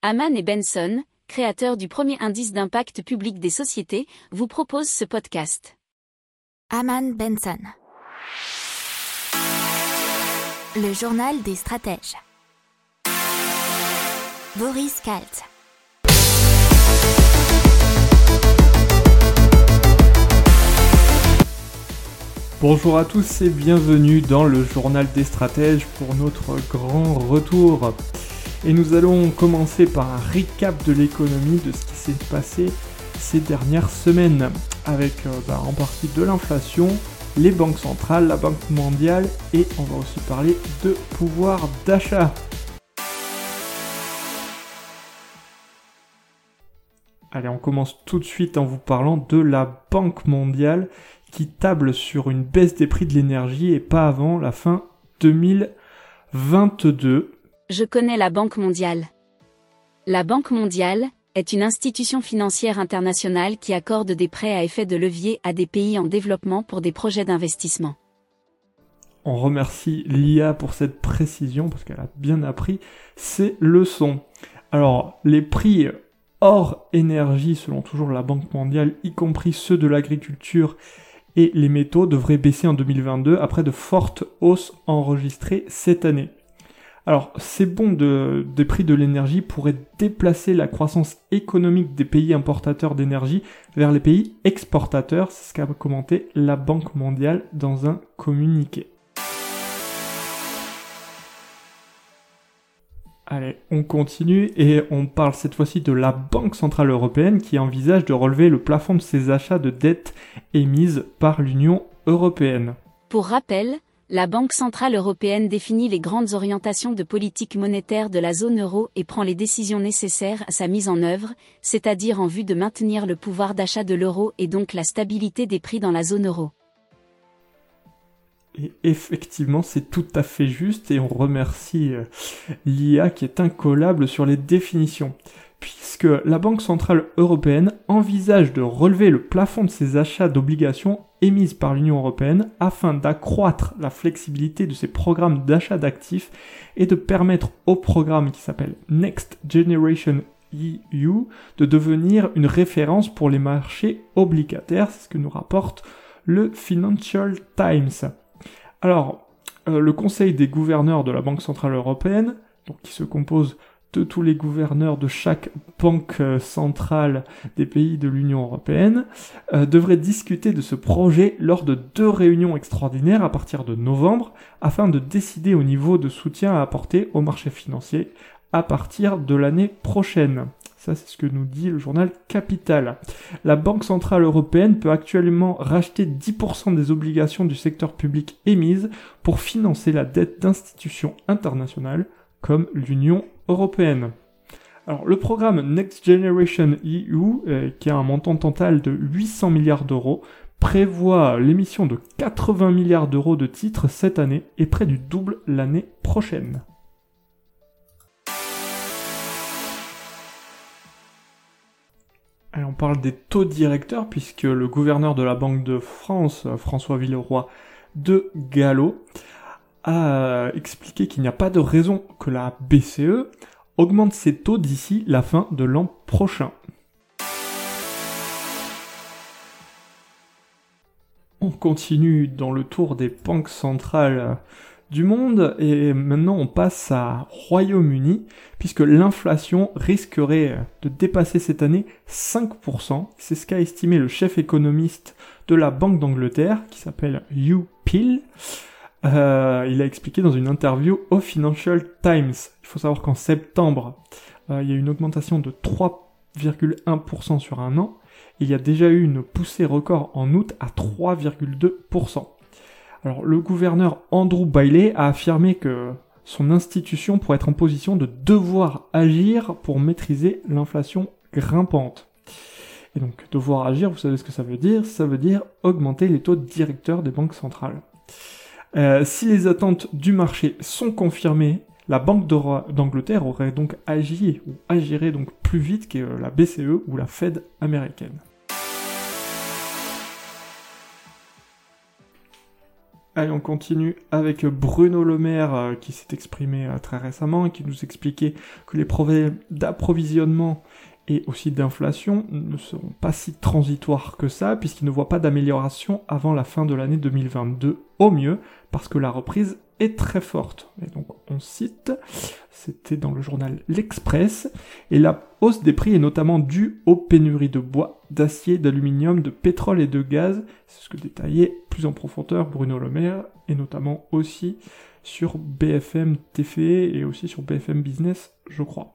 Haman et Benson, créateurs du premier indice d'impact public des sociétés, vous proposent ce podcast. Haman Benson. Le journal des stratèges. Boris Kalt. Bonjour à tous et bienvenue dans le journal des stratèges pour notre grand retour. Et nous allons commencer par un recap de l'économie, de ce qui s'est passé ces dernières semaines, avec euh, bah, en partie de l'inflation, les banques centrales, la Banque mondiale, et on va aussi parler de pouvoir d'achat. Allez, on commence tout de suite en vous parlant de la Banque mondiale qui table sur une baisse des prix de l'énergie et pas avant la fin 2022. Je connais la Banque mondiale. La Banque mondiale est une institution financière internationale qui accorde des prêts à effet de levier à des pays en développement pour des projets d'investissement. On remercie l'IA pour cette précision parce qu'elle a bien appris ses leçons. Alors, les prix hors énergie, selon toujours la Banque mondiale, y compris ceux de l'agriculture et les métaux devraient baisser en 2022 après de fortes hausses enregistrées cette année. Alors, ces bons de, des prix de l'énergie pourraient déplacer la croissance économique des pays importateurs d'énergie vers les pays exportateurs, c'est ce qu'a commenté la Banque mondiale dans un communiqué. Allez, on continue et on parle cette fois-ci de la Banque Centrale Européenne qui envisage de relever le plafond de ses achats de dettes émises par l'Union Européenne. Pour rappel, la Banque Centrale Européenne définit les grandes orientations de politique monétaire de la zone euro et prend les décisions nécessaires à sa mise en œuvre, c'est-à-dire en vue de maintenir le pouvoir d'achat de l'euro et donc la stabilité des prix dans la zone euro. Et effectivement, c'est tout à fait juste et on remercie euh, l'IA qui est incollable sur les définitions. Puisque la Banque Centrale Européenne envisage de relever le plafond de ses achats d'obligations émises par l'Union Européenne afin d'accroître la flexibilité de ses programmes d'achat d'actifs et de permettre au programme qui s'appelle Next Generation EU de devenir une référence pour les marchés obligataires, c'est ce que nous rapporte le Financial Times. Alors, euh, le Conseil des gouverneurs de la Banque Centrale Européenne, donc qui se compose de tous les gouverneurs de chaque banque euh, centrale des pays de l'Union européenne, euh, devrait discuter de ce projet lors de deux réunions extraordinaires à partir de novembre, afin de décider au niveau de soutien à apporter au marché financier à partir de l'année prochaine. Ça, c'est ce que nous dit le journal Capital. La Banque Centrale Européenne peut actuellement racheter 10% des obligations du secteur public émises pour financer la dette d'institutions internationales comme l'Union Européenne. Alors, le programme Next Generation EU, euh, qui a un montant total de 800 milliards d'euros, prévoit l'émission de 80 milliards d'euros de titres cette année et près du double l'année prochaine. on parle des taux directeurs puisque le gouverneur de la Banque de France, François Villeroy de Gallo, a expliqué qu'il n'y a pas de raison que la BCE augmente ses taux d'ici la fin de l'an prochain. On continue dans le tour des banques centrales du monde et maintenant on passe à Royaume-Uni puisque l'inflation risquerait de dépasser cette année 5%. C'est ce qu'a estimé le chef économiste de la Banque d'Angleterre qui s'appelle Hugh Peel. Euh, il a expliqué dans une interview au Financial Times. Il faut savoir qu'en septembre, euh, il y a eu une augmentation de 3,1% sur un an. Il y a déjà eu une poussée record en août à 3,2%. Alors, le gouverneur Andrew Bailey a affirmé que son institution pourrait être en position de devoir agir pour maîtriser l'inflation grimpante. Et donc, devoir agir, vous savez ce que ça veut dire? Ça veut dire augmenter les taux directeurs des banques centrales. Euh, si les attentes du marché sont confirmées, la Banque d'Angleterre aurait donc agi ou agirait donc plus vite que la BCE ou la Fed américaine. Allez, on continue avec Bruno Le Maire euh, qui s'est exprimé euh, très récemment et qui nous expliquait que les problèmes d'approvisionnement et aussi d'inflation ne seront pas si transitoires que ça, puisqu'il ne voit pas d'amélioration avant la fin de l'année 2022 au mieux, parce que la reprise est très forte. Et donc on cite, c'était dans le journal L'Express, et la hausse des prix est notamment due aux pénuries de bois, d'acier, d'aluminium, de pétrole et de gaz, c'est ce que détaillait plus en profondeur Bruno Le Maire, et notamment aussi sur BFM TV et aussi sur BFM Business, je crois.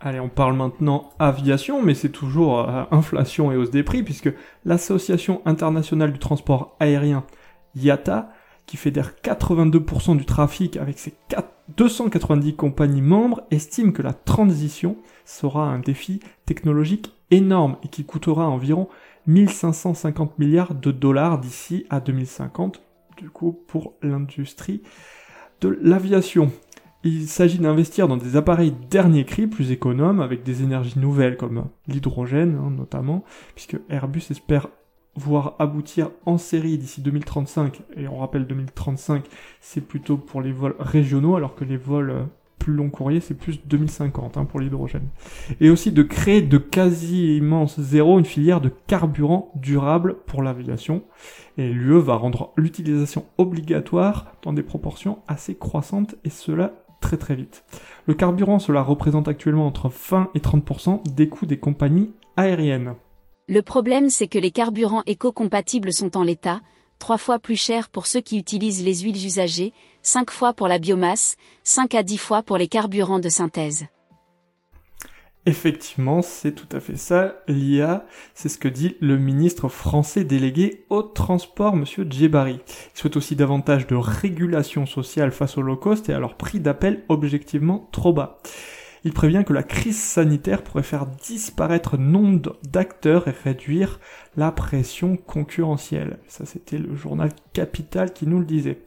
Allez, on parle maintenant aviation, mais c'est toujours euh, inflation et hausse des prix, puisque l'Association internationale du transport aérien, IATA, qui fédère 82% du trafic avec ses 290 compagnies membres, estime que la transition sera un défi technologique énorme et qui coûtera environ 1550 milliards de dollars d'ici à 2050, du coup pour l'industrie de l'aviation. Il s'agit d'investir dans des appareils dernier cri plus économes avec des énergies nouvelles comme l'hydrogène hein, notamment, puisque Airbus espère voir aboutir en série d'ici 2035, et on rappelle 2035 c'est plutôt pour les vols régionaux alors que les vols euh, plus long courrier c'est plus 2050 hein, pour l'hydrogène. Et aussi de créer de quasi immense zéro une filière de carburant durable pour l'aviation. Et l'UE va rendre l'utilisation obligatoire dans des proportions assez croissantes et cela très très vite. Le carburant, cela représente actuellement entre 20 et 30% des coûts des compagnies aériennes. Le problème, c'est que les carburants éco-compatibles sont en l'état, trois fois plus chers pour ceux qui utilisent les huiles usagées, cinq fois pour la biomasse, 5 à 10 fois pour les carburants de synthèse. Effectivement, c'est tout à fait ça, l'IA, c'est ce que dit le ministre français délégué au transport, monsieur Djebari. Il souhaite aussi davantage de régulation sociale face au low cost et à leur prix d'appel objectivement trop bas. Il prévient que la crise sanitaire pourrait faire disparaître nombre d'acteurs et réduire la pression concurrentielle. Ça, c'était le journal Capital qui nous le disait.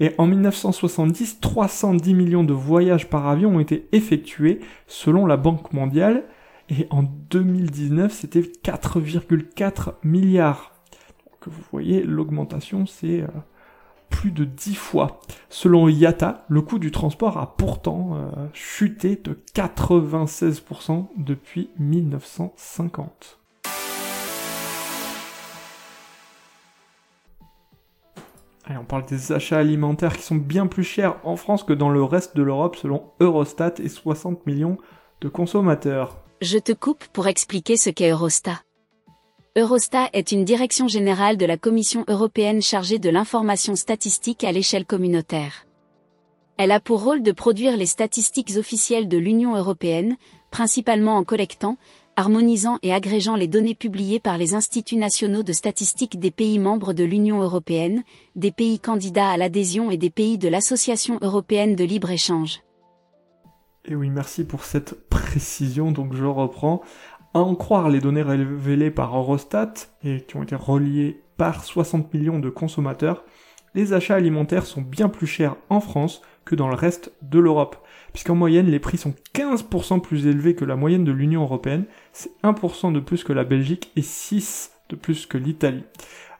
Et en 1970, 310 millions de voyages par avion ont été effectués selon la Banque mondiale. Et en 2019, c'était 4,4 milliards. Donc vous voyez, l'augmentation, c'est... Euh, plus de 10 fois. Selon IATA, le coût du transport a pourtant euh, chuté de 96% depuis 1950. Allez, on parle des achats alimentaires qui sont bien plus chers en France que dans le reste de l'Europe selon Eurostat et 60 millions de consommateurs. Je te coupe pour expliquer ce qu'est Eurostat. Eurostat est une direction générale de la Commission européenne chargée de l'information statistique à l'échelle communautaire. Elle a pour rôle de produire les statistiques officielles de l'Union européenne, principalement en collectant, harmonisant et agrégeant les données publiées par les instituts nationaux de statistiques des pays membres de l'Union européenne, des pays candidats à l'adhésion et des pays de l'Association européenne de libre-échange. Et oui, merci pour cette précision, donc je reprends. À en croire les données révélées par Eurostat et qui ont été reliées par 60 millions de consommateurs, les achats alimentaires sont bien plus chers en France que dans le reste de l'Europe. Puisqu'en moyenne, les prix sont 15% plus élevés que la moyenne de l'Union Européenne, c'est 1% de plus que la Belgique et 6% de plus que l'Italie.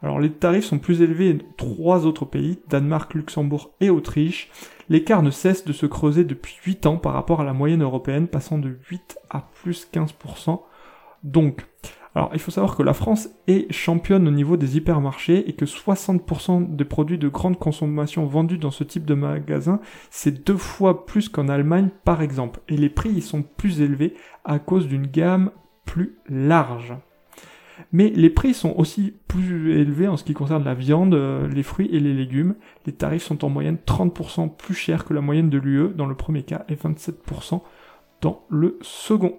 Alors les tarifs sont plus élevés dans trois autres pays, Danemark, Luxembourg et Autriche. L'écart ne cesse de se creuser depuis 8 ans par rapport à la moyenne européenne, passant de 8 à plus 15% donc, alors il faut savoir que la France est championne au niveau des hypermarchés et que 60% des produits de grande consommation vendus dans ce type de magasin, c'est deux fois plus qu'en Allemagne par exemple. Et les prix y sont plus élevés à cause d'une gamme plus large. Mais les prix sont aussi plus élevés en ce qui concerne la viande, euh, les fruits et les légumes. Les tarifs sont en moyenne 30% plus chers que la moyenne de l'UE dans le premier cas et 27% dans le second.